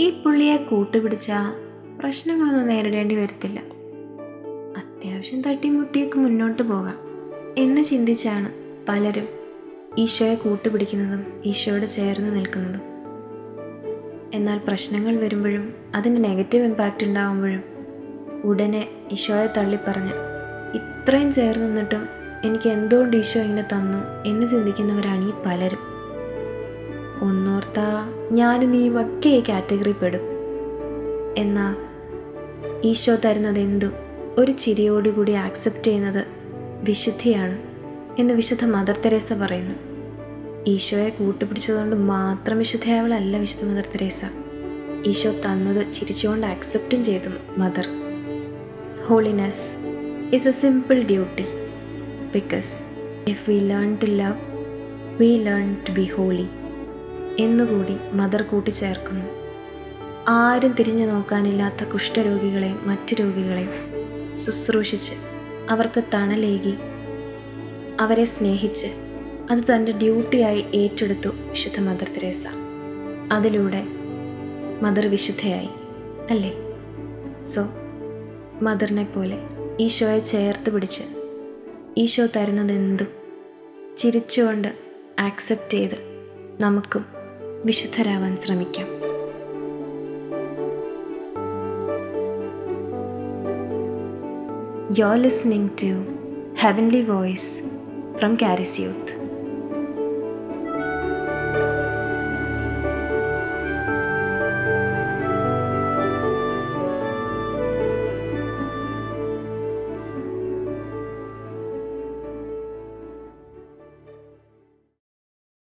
ഈ പുള്ളിയെ കൂട്ടുപിടിച്ച പ്രശ്നങ്ങളൊന്നും നേരിടേണ്ടി വരത്തില്ല. അത്യാവശ്യം തട്ടിമുട്ടിയൊക്കെ മുന്നോട്ട് പോകാം എന്ന് ചിന്തിച്ചാണ് പലരും ഈശോയെ കൂട്ടുപിടിക്കുന്നതും ഈശോയോട് ചേർന്ന് നിൽക്കുന്നതും. എന്നാൽ പ്രശ്നങ്ങൾ വരുമ്പോഴും അതിന് നെഗറ്റീവ് ഇമ്പാക്റ്റ് ഉണ്ടാകുമ്പോഴും ഉടനെ ഈശോയെ തള്ളിപ്പറഞ്ഞ് ഇത്രയും ചേർന്ന് നിന്നിട്ടും എനിക്ക് എന്തുകൊണ്ട് ഈശോ ഇങ്ങനെ തന്നു? എന്ന് ചിന്തിക്കുന്നവരാണ് ഈ പലരും. ഒന്നോർത്താ ഞാനും നീയും ഒക്കെ ഈ കാറ്റഗറി പെടും. എന്നാൽ ഈശോ തരുന്നത് എന്തും ഒരു ചിരിയോടുകൂടി ആക്സെപ്റ്റ് ചെയ്യുന്നത് വിശുദ്ധിയാണ് എന്ന് വിശുദ്ധ മദർ തെരേസ പറയുന്നു. ഈശോയെ കൂട്ടുപിടിച്ചതുകൊണ്ട് മാത്രം വിശുദ്ധയാവളല്ല വിശുദ്ധ മദർ തെരേസ. ഈശോ തന്നത് ചിരിച്ചുകൊണ്ട് ആക്സെപ്റ്റും ചെയ്തു mother. Holiness is a simple duty because if we learn to love we learn to be holy എന്നുകൂടി മദർ കൂട്ടിച്ചേർക്കുന്നു. ആരും തിരിഞ്ഞു നോക്കാനില്ലാത്ത കുഷ്ഠരോഗികളെയും മറ്റു രോഗികളെയും ശുശ്രൂഷിച്ച് അവർക്ക് തണലേകി അവരെ സ്നേഹിച്ച് അത് തന്റെ ഡ്യൂട്ടിയായി ഏറ്റെടുത്തു വിശുദ്ധ മദർ തെരേസ. അതിലൂടെ മദർ വിശുദ്ധയായി അല്ലേ? സോ മദറിനെ പോലെ ഈശോയെ ചേർത്ത് പിടിച്ച് ഈശോ തരുന്നതെന്തും ചിരിച്ചുകൊണ്ട് ആക്സെപ്റ്റ് ചെയ്ത് നമുക്കും വിശുദ്ധരാവാൻ ശ്രമിക്കാം You're listening to Heavenly Voice from Caris Youth.